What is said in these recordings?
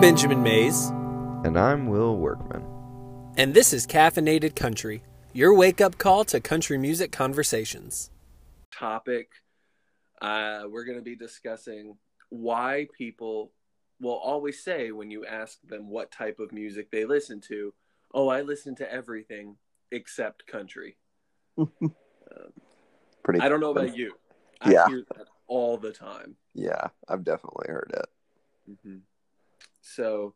I'm Benjamin Mays, And I'm Will Workman. and this is Caffeinated Country, your wake up call to country music conversations. topic. Uh, we're going to be discussing why people will always say when you ask them what type of music they listen to, "Oh, I listen to everything except country." Pretty. I don't know about you. I Yeah. hear that all the time. Yeah, I've definitely heard it. hmm So,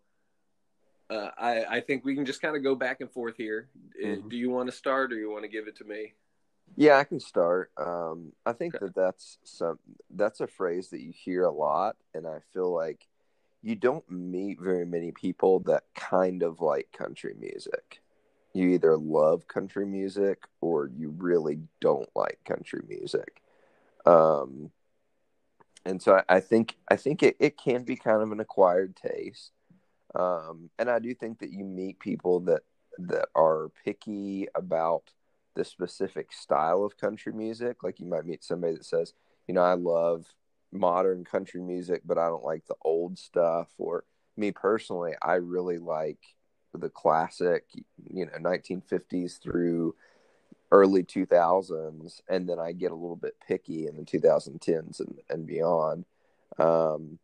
uh, I I think we can just kind of go back and forth here. Uh, Mhm. Do you want to start, or you want to give it to me? Yeah, I can start. Um, I think Okay. that that's some that's a phrase that you hear a lot, and I feel like you don't meet very many people that kind of like country music. You either love country music or you really don't like country music. Um, and so I, I think I think it, it can be kind of an acquired taste. Um, and I do think that you meet people that that are picky about the specific style of country music. Like you might meet somebody that says, you know, I love modern country music, but I don't like the old stuff. Or me personally, I really like the classic, you know, 1950s through early 2000s. And then I get a little bit picky in the 2010s and, and beyond. Um,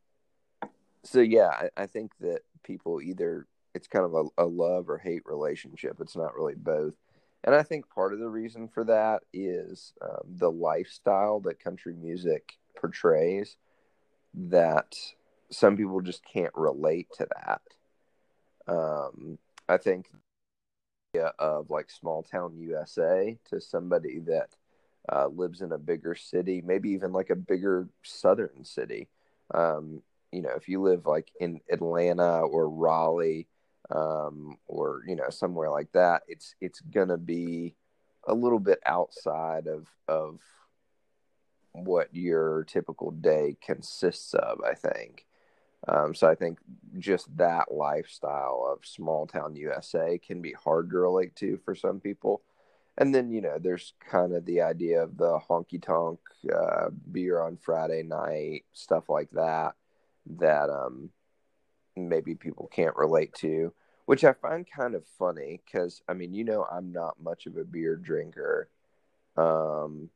so, yeah, I, I think that people either, it's kind of a, a love or hate relationship. It's not really both. And I think part of the reason for that is um, the lifestyle that country music portrays that some people just can't relate to that. Um, I think of like small town USA to somebody that uh, lives in a bigger city, maybe even like a bigger southern city. Um, you know, if you live like in Atlanta or Raleigh, um, or you know somewhere like that, it's it's gonna be a little bit outside of of what your typical day consists of. I think. Um, so I think just that lifestyle of small town USA can be hard to relate to for some people. And then you know there's kind of the idea of the honky tonk uh, beer on Friday night stuff like that that um maybe people can't relate to, which I find kind of funny because I mean, you know, I'm not much of a beer drinker. Um,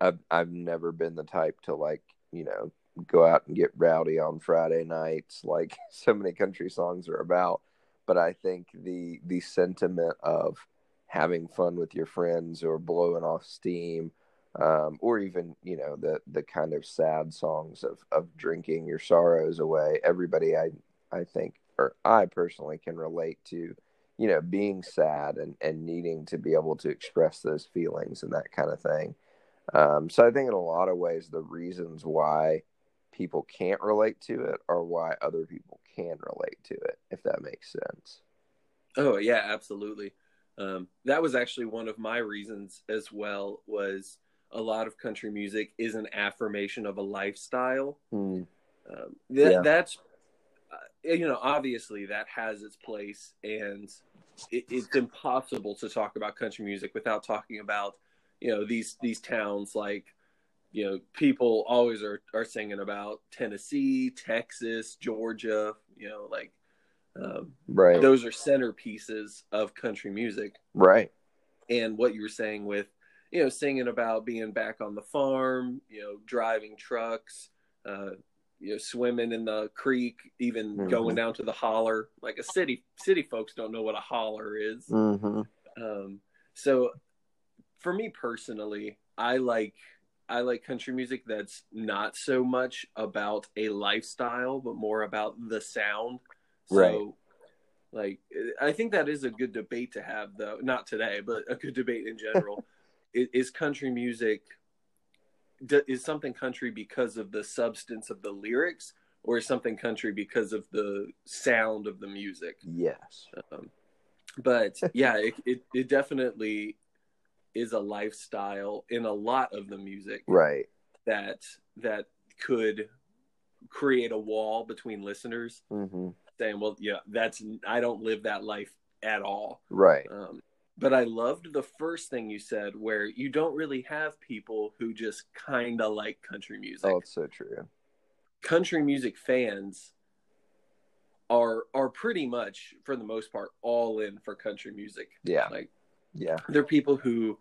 I've I've never been the type to like you know go out and get rowdy on Friday nights like so many country songs are about. But I think the the sentiment of having fun with your friends or blowing off steam um, or even you know the the kind of sad songs of of drinking your sorrows away. Everybody, I I think, or I personally can relate to, you know, being sad and and needing to be able to express those feelings and that kind of thing. Um, so I think in a lot of ways, the reasons why people can't relate to it or why other people can relate to it, if that makes sense. Oh yeah, absolutely. Um, that was actually one of my reasons as well. Was a lot of country music is an affirmation of a lifestyle. Hmm. Um, that, Yeah. That's uh, you know obviously that has its place, and it, it's impossible to talk about country music without talking about you know these these towns like you know people always are are singing about Tennessee, Texas, Georgia. You know like. Um, Right, those are centerpieces of country music right, and what you were saying with you know singing about being back on the farm you know driving trucks uh you know swimming in the creek even Mhm. going down to the holler like a city city folks don't know what a holler is hmm um so for me personally i like i like country music that's not so much about a lifestyle but more about the sound. So Right. like i think that is a good debate to have though. Not today but a good debate in general. Is, is country music is something country because of the substance of the lyrics or is something country because of the sound of the music? Yes, um, but yeah, it, it it definitely is a lifestyle in a lot of the music right, that that could create a wall between listeners hmm saying, "Well, yeah, that's I don't live that life at all right Um, but I loved the first thing you said, where you don't really have people who just kind of like country music. oh, it's so true. country music fans are are pretty much for the most part all in for country music. Yeah. Like Yeah. they're people who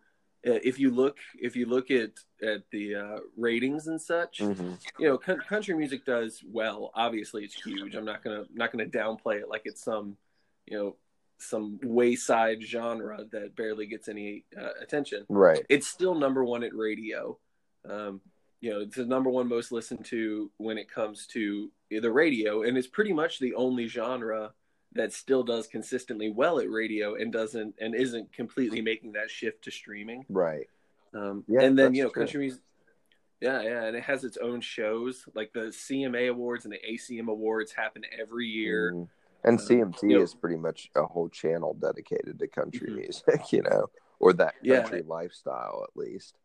if you look if you look at at the uh, ratings and such, hmm you know, co- country music does well. Obviously, it's huge. I'm not gonna not gonna downplay it like it's some, you know, some wayside genre that barely gets any uh, attention. Right. It's still number one at radio. Um, you know, it's the number one most listened to when it comes to the radio, and it's pretty much the only genre that still does consistently well at radio and doesn't and isn't completely making that shift to streaming. Right. Um, Yeah, and then you know, true. country music. Yeah, yeah, and it has its own shows. Like the CMA awards and the ACM awards happen every year. Mhm. And CMT know- is pretty much a whole channel dedicated to country Mhm. music, you know, or that Yeah. lifestyle at least.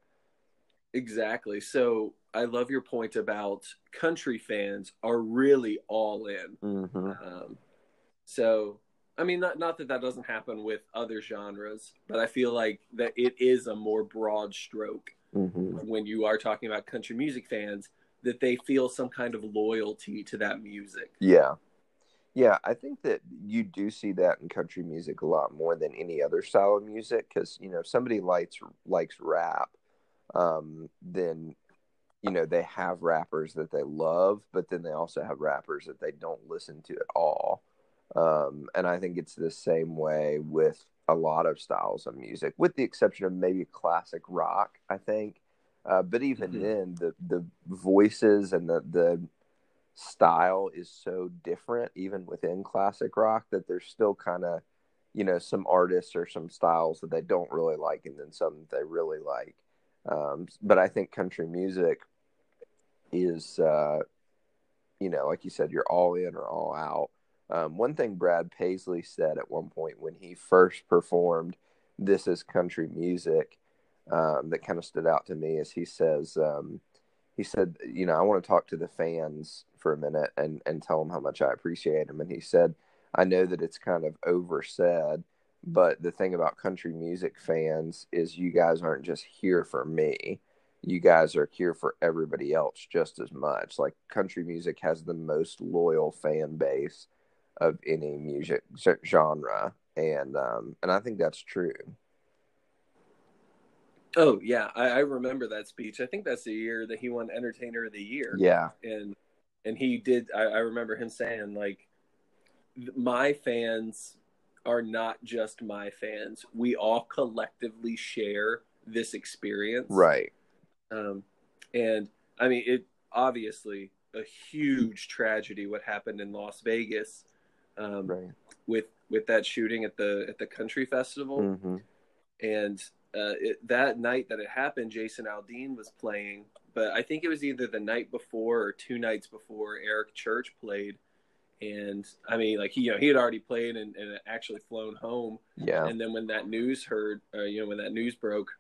Exactly. So I love your point about country fans are really all in. hmm Um, so I mean, not not that that doesn't happen with other genres, but I feel like that it is a more broad stroke hmm when you are talking about country music fans that they feel some kind of loyalty to that music. Yeah. Yeah, I think that you do see that in country music a lot more than any other style of music because, you know, if somebody likes likes rap, um, then you know, they have rappers that they love, but then they also have rappers that they don't listen to at all. Um, and I think it's the same way with a lot of styles of music, with the exception of maybe classic rock, I think. Uh, but even Mhm. then, the the voices and the the style is so different, even within classic rock, that there's still kind of, you know, some artists or some styles that they don't really like, and then some that they really like. Um, but I think country music is, uh, you know, like you said, you're all in or all out. Um, one thing Brad Paisley said at one point when he first performed "This Is Country Music" um, that kind of stood out to me is he says um, he said, you know, I want to talk to the fans for a minute and and tell them how much I appreciate them. And he said, I know that it's kind of oversaid, but the thing about country music fans is you guys aren't just here for me. You guys are here for everybody else just as much. Like country music has the most loyal fan base of any music genre, and um, and I think that's true. Oh yeah, I, I remember that speech. I think that's the year that he won Entertainer of the Year. Yeah, and and he did. I, I remember him saying like, "My fans are not just my fans. We all collectively share this experience." right. Um, and I mean, it obviously a huge tragedy what happened in Las Vegas um, Right. with with that shooting at the at the country festival hmm and uh, it, that night that it happened, Jason Aldean was playing, but I think it was either the night before or two nights before Eric Church played, and I mean, like he, you know, he had already played and, and actually flown home, Yeah. and then when that news heard, uh, you know, when that news broke,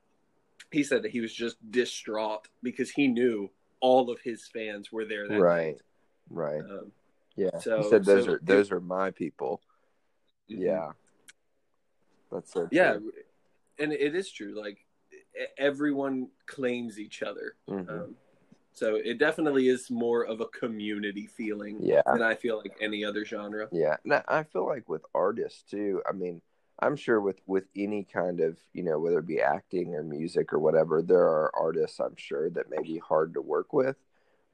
he said that he was just distraught because he knew all of his fans were there that Right. Right. Um, Yeah. So- he said those so are those are my people. mhm. Yeah. That's so yeah, true. and it is true. Like everyone claims each other. Mhm. Um, so it definitely is more of a community feeling Yeah. than I feel like any other genre. Yeah. And I- I feel like with artists too, I mean, I'm sure with with any kind of, you know, whether it be acting or music or whatever, there are artists I'm sure that may be hard to work with,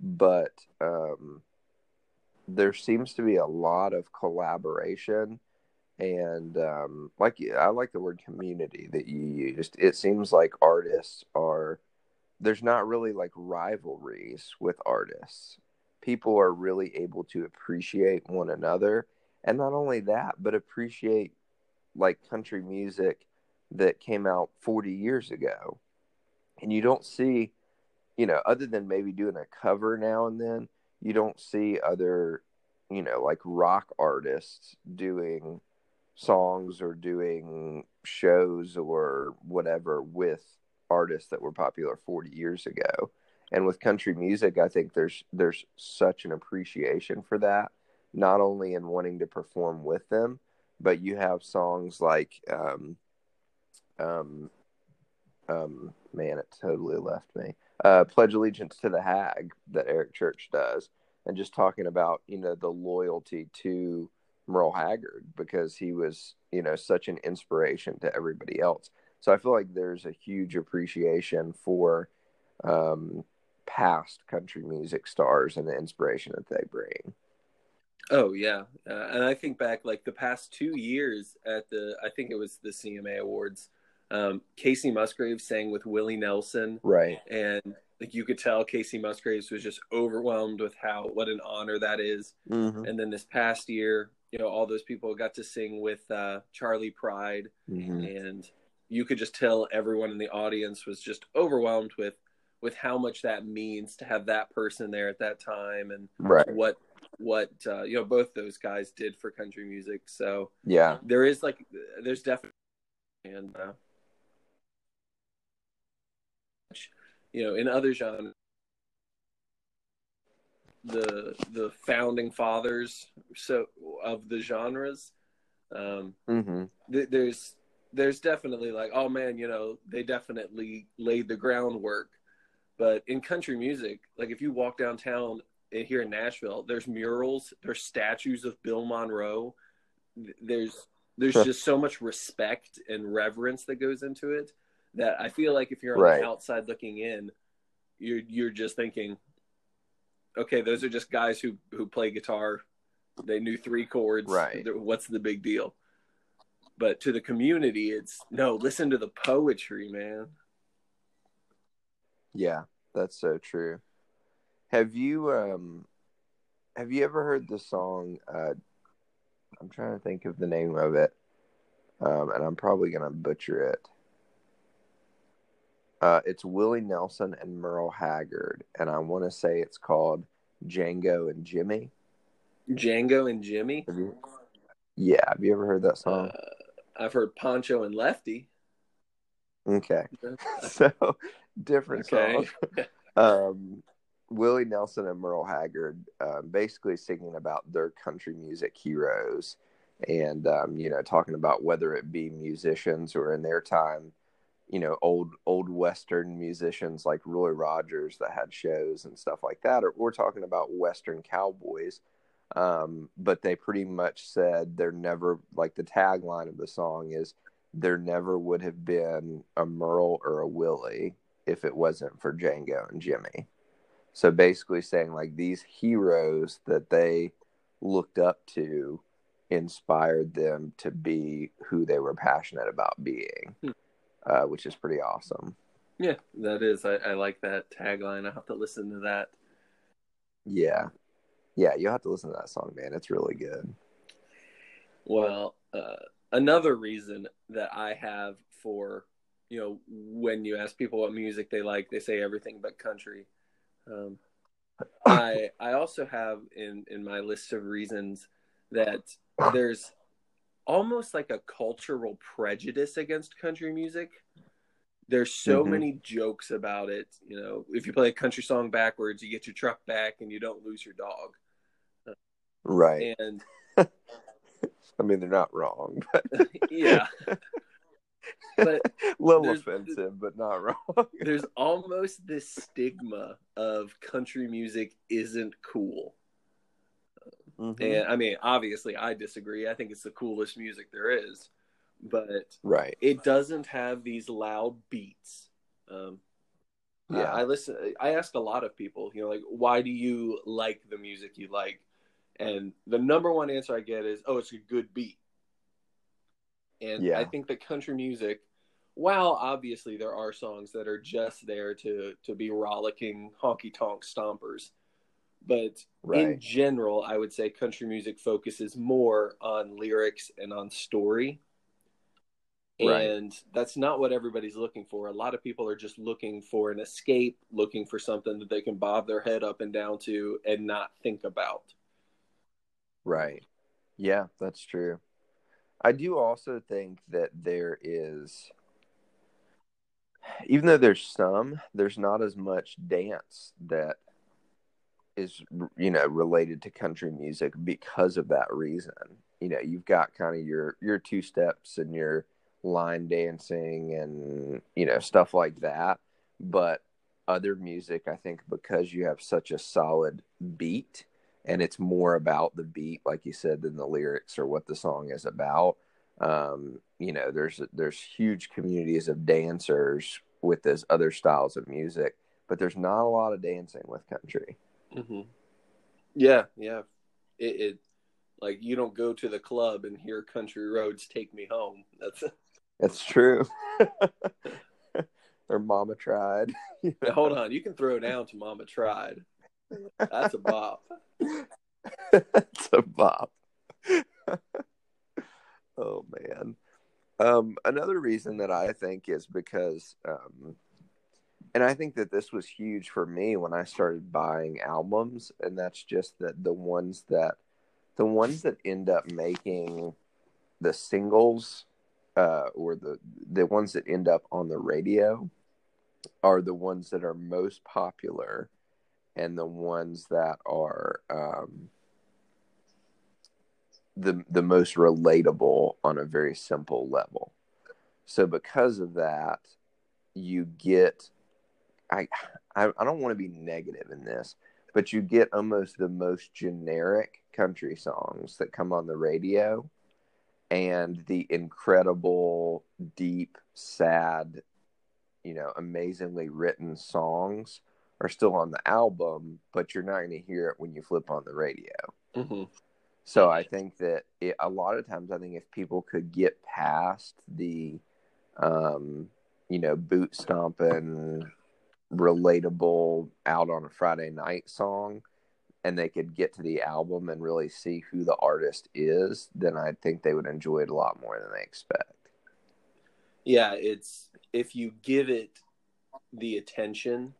but um there seems to be a lot of collaboration and um like I like the word community that you used. It seems like artists are there's not really like rivalries with artists. People are really able to appreciate one another and not only that, but appreciate like country music that came out 40 years ago. And you don't see, you know, other than maybe doing a cover now and then, you don't see other, you know, like rock artists doing songs or doing shows or whatever with artists that were popular 40 years ago. And with country music, I think there's there's such an appreciation for that, not only in wanting to perform with them, but you have songs like um um um man, it totally left me. Uh Pledge Allegiance to the Hag that Eric Church does and just talking about, you know, the loyalty to Merle Haggard because he was, you know, such an inspiration to everybody else. So I feel like there's a huge appreciation for um, past country music stars and the inspiration that they bring. Oh yeah, uh, and I think back like the past two years at the I think it was the CMA Awards. Um, Kacey Musgraves sang with Willie Nelson, right? And like you could tell, Kacey Musgraves was just overwhelmed with how what an honor that is. Mm-hmm. And then this past year, you know, all those people got to sing with uh, Charley Pride, mm-hmm. and you could just tell everyone in the audience was just overwhelmed with with how much that means to have that person there at that time and right. what what uh, you know both those guys did for country music. So yeah, there is like there's definitely and uh, you know in other genres the the founding fathers so of the genres um mm-hmm. th- there's there's definitely like oh man you know they definitely laid the groundwork but in country music like if you walk downtown here in Nashville, there's murals, there's statues of Bill Monroe. There's there's just so much respect and reverence that goes into it that I feel like if you're on right. the outside looking in, you're you're just thinking, okay, those are just guys who who play guitar. They knew three chords. Right. What's the big deal? But to the community, it's no. Listen to the poetry, man. Yeah, that's so true. Have you um have you ever heard the song uh I'm trying to think of the name of it. Um and I'm probably going to butcher it. Uh it's Willie Nelson and Merle Haggard and I want to say it's called Django and Jimmy. Django and Jimmy? Have you, yeah, have you ever heard that song? Uh, I've heard Pancho and Lefty. Okay. so different okay. song. um Willie Nelson and Merle Haggard um, basically singing about their country music heroes and, um, you know, talking about whether it be musicians or in their time, you know, old, old Western musicians like Roy Rogers that had shows and stuff like that. Or we're talking about Western cowboys. Um, but they pretty much said there never, like the tagline of the song is, there never would have been a Merle or a Willie if it wasn't for Django and Jimmy. So basically saying like these heroes that they looked up to inspired them to be who they were passionate about being, hmm. Uh, which is pretty awesome. Yeah, that is. I, I like that tagline. I have to listen to that. Yeah. Yeah, you'll have to listen to that song, man. It's really good. Well, uh, another reason that I have for, you know, when you ask people what music they like, they say everything but country. Um, I I also have in in my list of reasons that there's almost like a cultural prejudice against country music. There's so mm-hmm. many jokes about it. You know, if you play a country song backwards, you get your truck back and you don't lose your dog. Right. And I mean, they're not wrong, but yeah. but a little offensive, but not wrong. there's almost this stigma of country music isn't cool. Mm-hmm. And I mean, obviously, I disagree. I think it's the coolest music there is, but right, it doesn't have these loud beats. Um, yeah, I, I listen. I asked a lot of people, you know, like, why do you like the music you like? And the number one answer I get is, oh, it's a good beat. And yeah. I think that country music, while obviously there are songs that are just there to to be rollicking honky tonk stompers, but right. in general, I would say country music focuses more on lyrics and on story. Right. And that's not what everybody's looking for. A lot of people are just looking for an escape, looking for something that they can bob their head up and down to and not think about. Right. Yeah, that's true. I do also think that there is, even though there's some, there's not as much dance that is, you know, related to country music because of that reason. You know, you've got kind of your your two steps and your line dancing and you know stuff like that, but other music, I think, because you have such a solid beat and it's more about the beat, like you said, than the lyrics or what the song is about. Um, you know, there's there's huge communities of dancers with those other styles of music, but there's not a lot of dancing with country. Mm-hmm. Yeah, yeah. It, it like you don't go to the club and hear "Country Roads Take Me Home." That's that's true. or Mama Tried. You know? Hold on, you can throw down to Mama Tried. That's a bop. That's a bop. oh man. Um, another reason that I think is because, um, and I think that this was huge for me when I started buying albums, and that's just that the ones that, the ones that end up making the singles, uh, or the the ones that end up on the radio, are the ones that are most popular, and the ones that are um, the the most relatable on a very simple level. So because of that, you get I I, I don't want to be negative in this, but you get almost the most generic country songs that come on the radio and the incredible deep sad you know amazingly written songs are still on the album but you're not going to hear it when you flip on the radio mm-hmm. So I think that it, a lot of times, I think if people could get past the, um, you know, boot stomping, relatable out on a Friday night song, and they could get to the album and really see who the artist is, then I think they would enjoy it a lot more than they expect. Yeah, it's if you give it the attention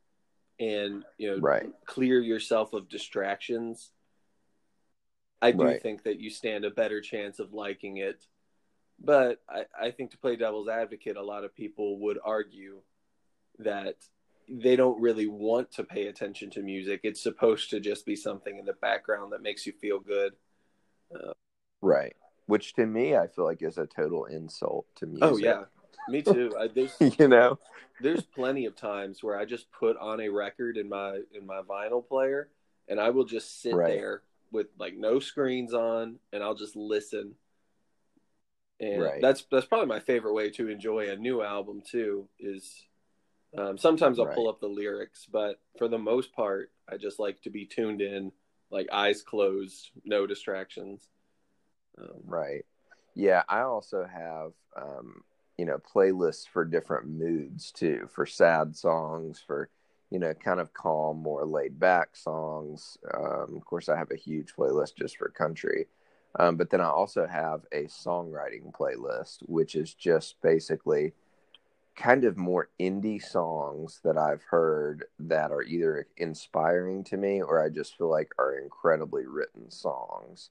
and you know right. clear yourself of distractions I do Right. think that you stand a better chance of liking it. But I, I think to play devil's advocate, a lot of people would argue that they don't really want to pay attention to music. It's supposed to just be something in the background that makes you feel good. Right. Which to me, I feel like is a total insult to music. Oh yeah, me too. I, there's you know? there's plenty of times where I just put on a record in my in my vinyl player, and I will just sit Right. there with like no screens on, and I'll just listen. And Right. that's that's probably my favorite way to enjoy a new album too. Is um, sometimes I'll pull up the lyrics, but for the most part, I just like to be tuned in, like eyes closed, no distractions. Um, Right. Yeah, I also have um, you know, playlists for different moods too, for sad songs, for you know, kind of calm, more laid back songs. Um, of course, I have a huge playlist just for country. Um, but then I also have a songwriting playlist, which is just basically kind of more indie songs that I've heard that are either inspiring to me or I just feel like are incredibly written songs.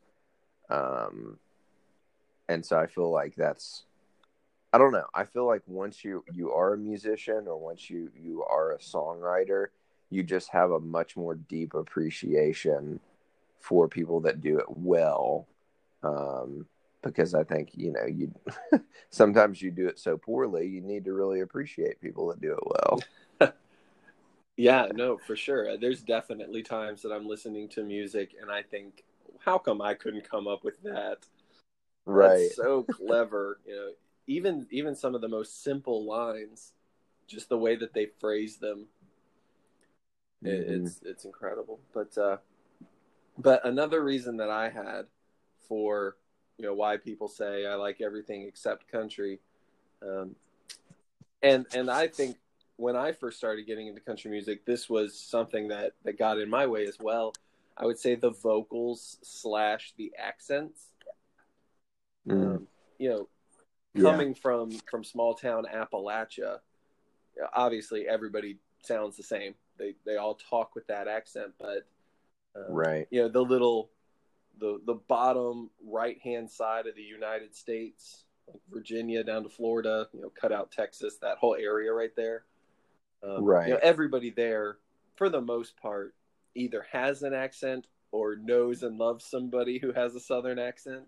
Um, and so I feel like that's I don't know. I feel like once you you are a musician or once you you are a songwriter, you just have a much more deep appreciation for people that do it well. Um, because I think you know you sometimes you do it so poorly, you need to really appreciate people that do it well. Yeah, no, for sure. There's definitely times that I'm listening to music and I think, how come I couldn't come up with that? Right. That's so clever. You know, even even some of the most simple lines, just the way that they phrase them, it, Mhm. it's it's incredible. But uh, but another reason that I had for you know why people say I like everything except country, um, and and I think when I first started getting into country music, this was something that that got in my way as well. I would say the vocals slash the accents. Mm. Um, you know, Yeah. coming from from small town Appalachia, obviously everybody sounds the same. They they all talk with that accent, but uh, Right. you know the little the the bottom right hand side of the United States, like Virginia down to Florida, you know, cut out Texas, that whole area right there. Um, Right. You know, everybody there, for the most part, either has an accent or knows and loves somebody who has a Southern accent.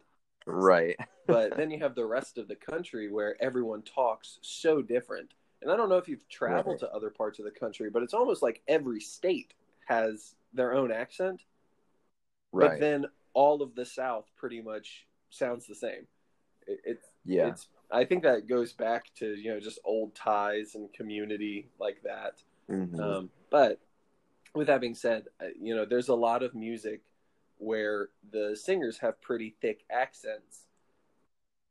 Right. But then you have the rest of the country where everyone talks so different. And I don't know if you've traveled Right. to other parts of the country, but it's almost like every state has their own accent. right. but then all of the South pretty much sounds the same. It, it's yeah, it's I think that goes back to you know just old ties and community like that. Mhm. Um, but with that being said, uh, you know, there's a lot of music where the singers have pretty thick accents.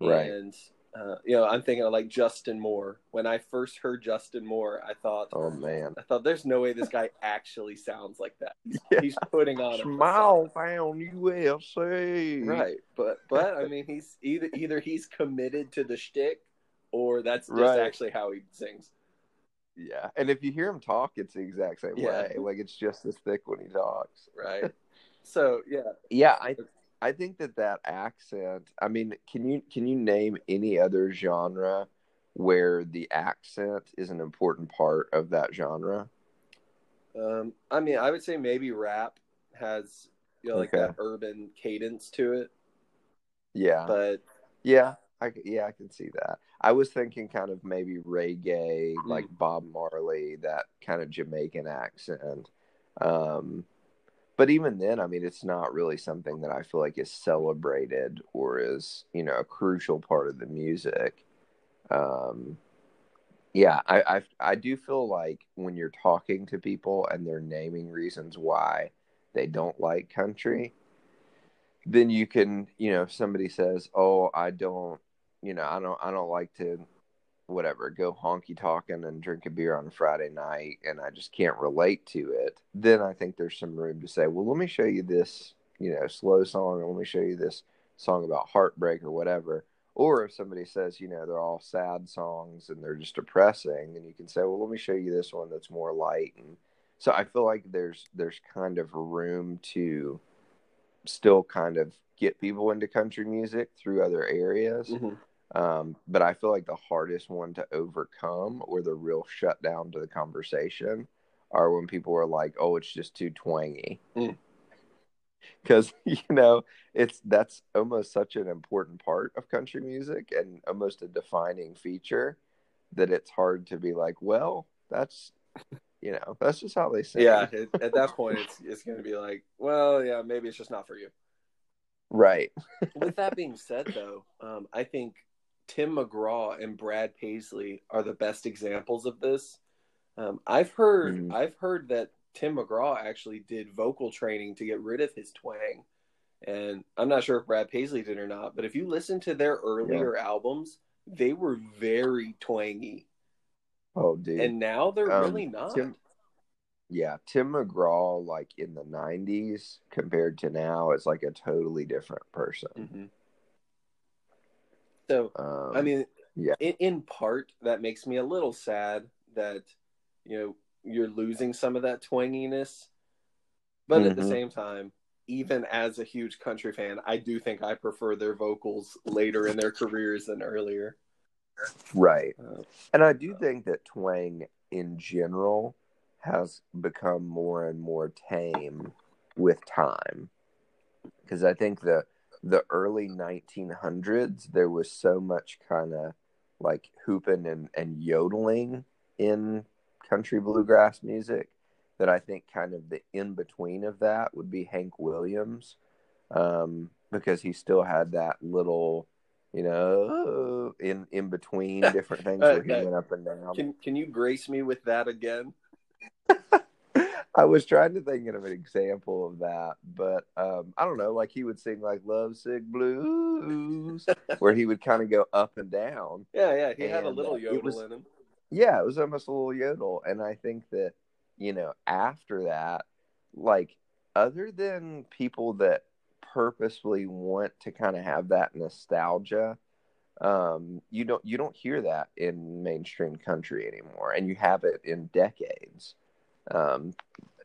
Right. And, uh, you know, I'm thinking of like Justin Moore. When I first heard Justin Moore, I thought, oh man, I thought, there's no way this guy actually sounds like that. Yeah. He's putting on a small town USA, Right, but but I mean, he's either either he's committed to the shtick, or that's just Right. actually how he sings. Yeah, and if you hear him talk, it's the exact same Yeah. way. Like it's just as thick when he talks. Right. so yeah, Yeah, I I think that that accent. I mean, can you can you name any other genre where the accent is an important part of that genre? Um, I mean, I would say maybe rap has you know like Okay. that urban cadence to it, Yeah, but yeah, I yeah I can see that. I was thinking kind of maybe reggae, Mm. like Bob Marley, that kind of Jamaican accent. Um, but even then, I mean, it's not really something that I feel like is celebrated or is you know a crucial part of the music. Um, yeah, I, I I do feel like when you're talking to people and they're naming reasons why they don't like country, then you can, you know, if somebody says, "Oh, I don't, you know, I don't I don't like to whatever, go honky talking and drink a beer on a Friday night and I just can't relate to it." Then I think there's some room to say, "Well, let me show you this, you know, slow song or let me show you this song about heartbreak or whatever." Or if somebody says, you know, they're all sad songs and they're just depressing, then you can say, well, let me show you this one that's more light. And so I feel like there's there's kind of room to still kind of get people into country music through other areas. mhm. Um, but I feel like the hardest one to overcome or the real shutdown to the conversation are when people are like, "Oh, it's just too twangy," Mm. because you know it's that's almost such an important part of country music and almost a defining feature that it's hard to be like, "Well, that's you know that's just how they sing." yeah. It, at that point, it's it's going to be like, well, yeah, maybe it's just not for you. right. With that being said, though, um, I think Tim McGraw and Brad Paisley are the best examples of this. Um, I've heard Mhm. I've heard that Tim McGraw actually did vocal training to get rid of his twang, and I'm not sure if Brad Paisley did or not. But if you listen to their earlier albums, they were very twangy, Oh, dude. and now they're Um, really not. Tim- Yeah, Tim McGraw, like in the '90s compared to now, is like a totally different person. Mhm. So Um, I mean, yeah. In, in part, that makes me a little sad that you know you're losing some of that twanginess, but at the Mhm. same time, even as a huge country fan, I do think I prefer their vocals later in their careers than earlier. right, Uh, and I do think that twang in general has become more and more tame with time, because I think the the early 1900s there was so much kind of like hooping and, and yodeling in country bluegrass music that I think kind of the in between of that would be Hank Williams, um, because he still had that little, you know, in in between different things where he Uh, went up and down. can can you grace me with that again? I was trying to think of an example of that, but um, I don't know. Like he would sing like "Love Sick Blues," where he would kind of go up and down. Yeah, yeah, he had a little uh, yodel was- in him. Yeah, it was almost a little yodel, and I think that you know after that, like other than people that purposefully want to kind of have that nostalgia, um, you don't you don't hear that in mainstream country anymore, and you have it in decades. Um,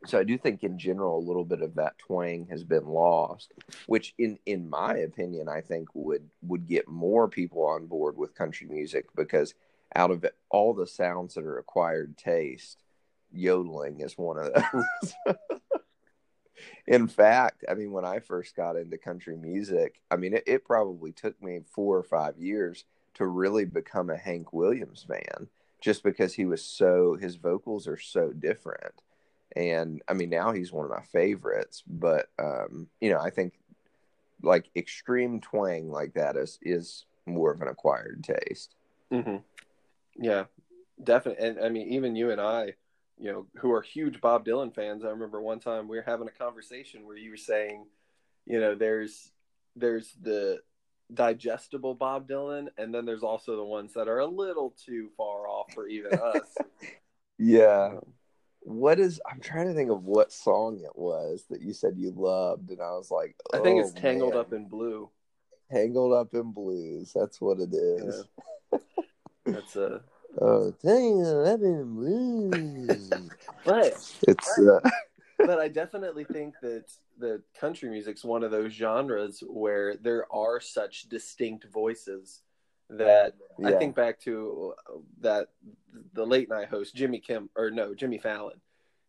so I do think in general a little bit of that twang has been lost, which in in my opinion I think would would get more people on board with country music because out of it, all the sounds that are acquired taste, yodeling is one of those. in fact, I mean, when I first got into country music, I mean, it, it probably took me four or five years to really become a Hank Williams fan, just because he was so his vocals are so different, and I mean now he's one of my favorites. But um, you know, I think like extreme twang like that is is more of an acquired taste. Mm-hmm. Yeah, definitely. And I mean, even you and I, you know, who are huge Bob Dylan fans, I remember one time we were having a conversation where you were saying, you know, there's there's the digestible Bob Dylan, and then there's also the ones that are a little too far off for even us. Yeah. Um, What is? I'm trying to think of what song it was that you said you loved, and I was like, I think oh, it's Tangled man. Up in Blue. Tangled up in blues. That's what it is. That's a. Oh, tangled up in blues. But it's uh, but I definitely think that that country music's one of those genres where there are such distinct voices that I think back to uh, that the late night host Jimmy Kim or no Jimmy Fallon.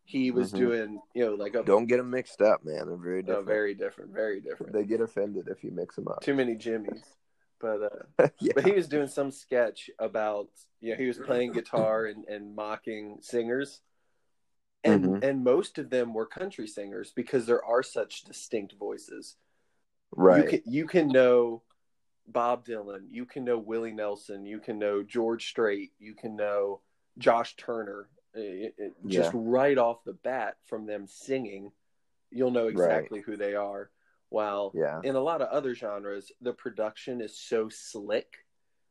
He was Mhm. doing you know like a don't get them mixed up, man. They're very no, different. very different, very different. They get offended if you mix them up. Too many Jimmys, but uh, yeah. but he was doing some sketch about you know he was playing guitar and, and mocking singers and Mhm. and most of them were country singers because there are such distinct voices right. you can you can know bob dylan you can know willie nelson you can know george strait you can know josh turner It- it- just right off the bat from them singing you'll know exactly who they are while yeah. in a lot of other genres the production is so slick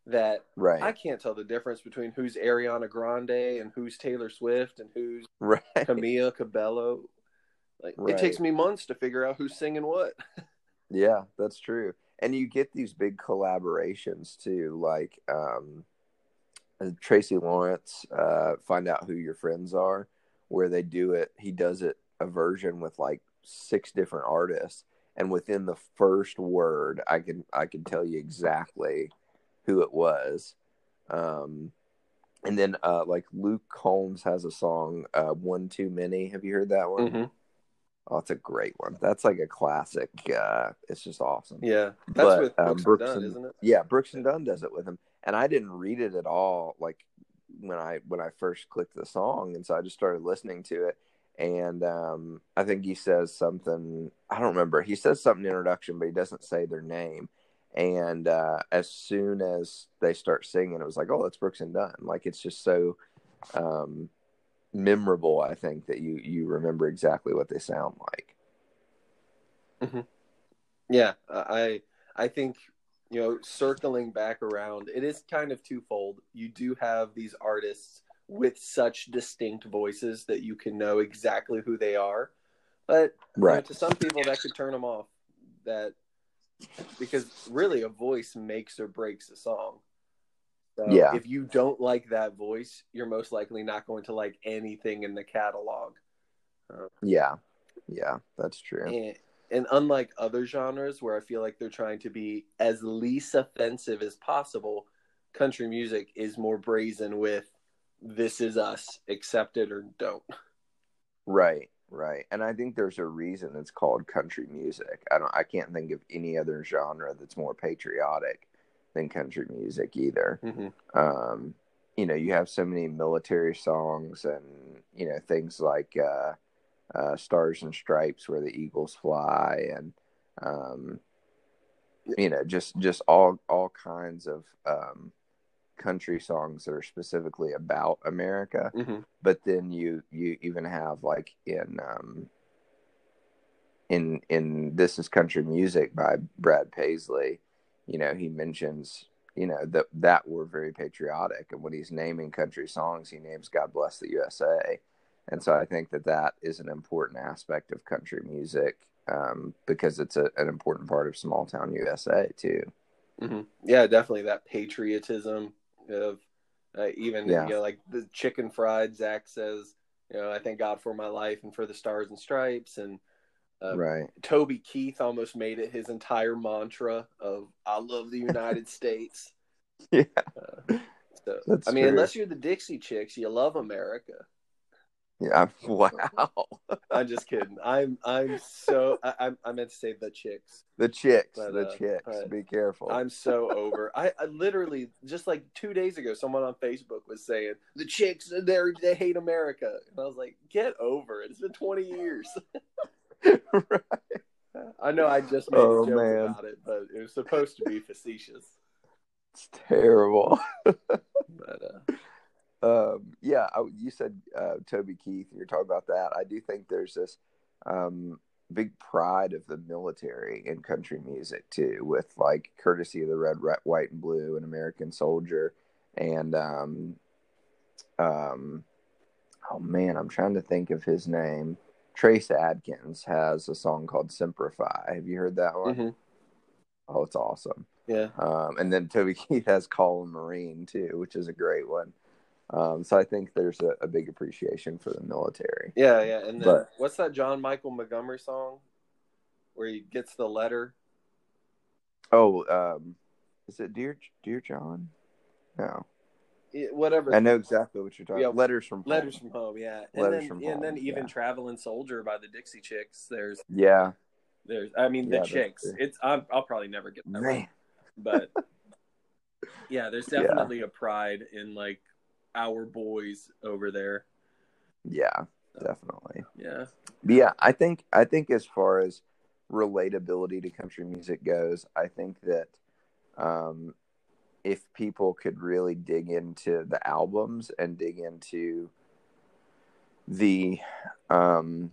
that Right. I can't tell the difference between who's Ariana Grande and who's Taylor Swift and who's right. Camila Cabello. Like Right. it takes me months to figure out who's singing what. Yeah, that's true. And you get these big collaborations too, like um, uh, Tracy Lawrence, uh, Find Out Who Your Friends Are, where they do it. He does it a version with like six different artists. And within the first word, I can I can tell you exactly who it was. Um, and then uh, like Luke Combs has a song, uh, "One Too Many." Have you heard that one? Mhm. Oh, it's a great one. That's like a classic. Uh, it's just awesome. Yeah, that's But, with um, Brooks, Brooks and Dunn, and- isn't it? Yeah, Brooks and Dunn does it with him, and I didn't read it at all. Like when I when I first clicked the song, and so I just started listening to it, and um, I think he says something. I don't remember. He says something in introduction, but he doesn't say their name. And uh, as soon as they start singing, it was like, oh, that's Brooks and Dunn. Like it's just so um, memorable. I think that you you remember exactly what they sound like. Yeah, I I think you know circling back around, it is kind of twofold. You do have these artists with such distinct voices that you can know exactly who they are, but you know, Right. to some people that could turn them off. That because really a voice makes or breaks a song. So Yeah. if you don't like that voice, you're most likely not going to like anything in the catalog. Um, yeah. Yeah, that's true. And, and unlike other genres where I feel like they're trying to be as least offensive as possible, country music is more brazen with this is us, accept it or don't. Right, right. And I think there's a reason it's called country music. I don't I can't think of any other genre that's more patriotic than country music either. Mm-hmm. Um, you know, you have so many military songs and, you know, things like uh, uh, Stars and Stripes where the Eagles fly and um, you know, just just all all kinds of um country songs that are specifically about America Mm-hmm. but then you you even have like in um in in this is country music by brad paisley you know he mentions you know that that we're very patriotic and when he's naming country songs he names god bless the usa and so i think that that is an important aspect of country music um, because it's a, an important part of small town usa too Mm-hmm. Yeah, definitely that patriotism of uh, even Yeah. you know like the chicken fried. Zac says, you know, I thank God for my life and for the stars and stripes. And uh, right Toby Keith almost made it his entire mantra of "I love the United States." yeah So, That's I mean, true. unless you're the Dixie Chicks, you love America. Yeah wow I'm just kidding. I'm I'm so I, I I meant to say the chicks. The chicks, But, the uh, chicks. Be careful. I'm so over. I, I literally just like two days ago, someone on Facebook was saying the chicks they they hate America, and I was like, get over it. It's been 20 years. Right. I know I just made Oh, a joke man. about it, but it was supposed to be facetious. It's terrible. But uh, Um, yeah, I, you said uh, Toby Keith. You're talking about that. I do think there's this um, big pride of the military in country music too, with like courtesy of the red, red white, and blue, and American Soldier, and um, um, oh man, I'm trying to think of his name. Trace Adkins has a song called "Simplify." Have you heard that one? mhm. Oh, it's awesome. yeah, Um, and then Toby Keith has Call a Marine too, which is a great one. Um, so I think there's a, a big appreciation for the military. yeah, yeah. And then But- what's that John Michael Montgomery song where he gets the letter? Oh, um, is it Dear Dear John? No, Yeah, Whatever. I know exactly what you're talking. Yeah, about. Letters from Letters Home. from home, yeah. And Letters then, from and then even yeah. Traveling Soldier by the Dixie Chicks. There's, Yeah, there's. I mean, the Yeah, Chicks. It's. I'm, I'll probably never get that right, but yeah, there's definitely a pride in like our boys over there. Yeah, definitely. Yeah, But yeah, I think I think as far as relatability to country music goes, I think that um, if people could really dig into the albums and dig into the um,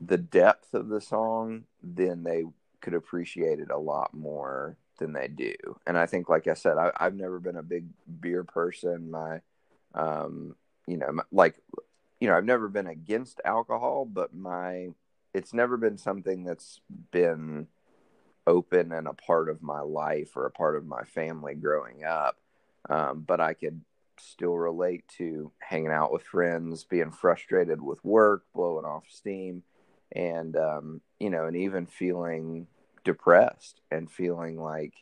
the depth of the song, then they could appreciate it a lot more than they do. And I think, like I said, I, I've never been a big beer person. My, um, you know, like you know, I've never been against alcohol, but my it's never been something that's been open and a part of my life or a part of my family growing up. Um, but I could still relate to hanging out with friends, being frustrated with work, blowing off steam, and um, you know, and even feeling depressed and feeling like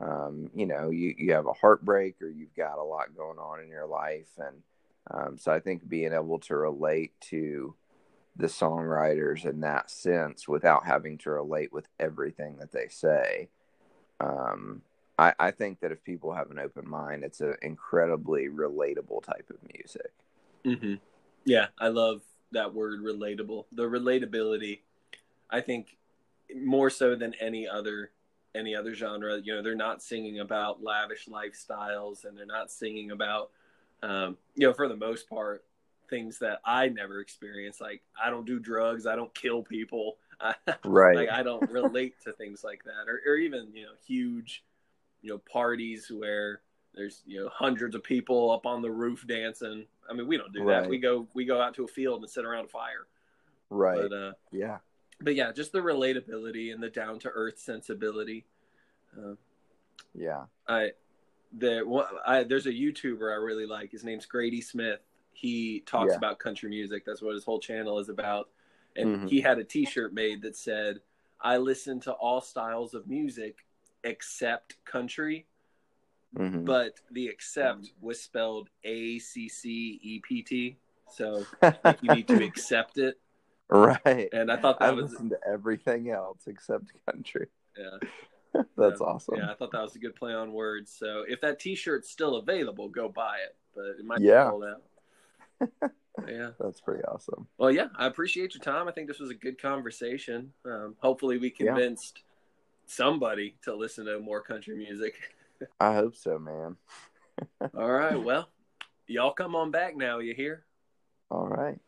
um, you know you, you have a heartbreak or you've got a lot going on in your life and um, so I think being able to relate to the songwriters in that sense without having to relate with everything that they say. Um, I, I think that if people have an open mind, it's an incredibly relatable type of music. hmm yeah. I love that word, relatable. The relatability, I think, more so than any other any other genre. You know, they're not singing about lavish lifestyles, and they're not singing about, um, you know, for the most part, things that I never experienced. Like I don't do drugs, I don't kill people. I, Right. like I don't relate to things like that, or, or even you know huge, you know, parties where there's you know hundreds of people up on the roof dancing. I mean, we don't do that. We go we go out to a field and sit around a fire. right. But uh, yeah. But yeah, just the relatability and the down to earth sensibility. Uh, Yeah. I the one I there's a YouTuber I really like. His name's Grady Smith. He talks Yeah. about country music. That's what his whole channel is about. And Mhm. he had a T-shirt made that said, "I listen to all styles of music except country." Mhm. But the "except" was spelled A C C E P T. So you need to accept it. right. And I thought I that was listen to everything else except country. yeah. That's Yeah. awesome. Yeah, I thought that was a good play on words. So if that T-shirt's still available, go buy it. But it might Yeah. be sold out. yeah. That's pretty awesome. Well, yeah. I appreciate your time. I think this was a good conversation. Um, hopefully, we Yeah. convinced somebody to listen to more country music. I hope so, man. All right. Well, y'all come on back now. You hear? All right.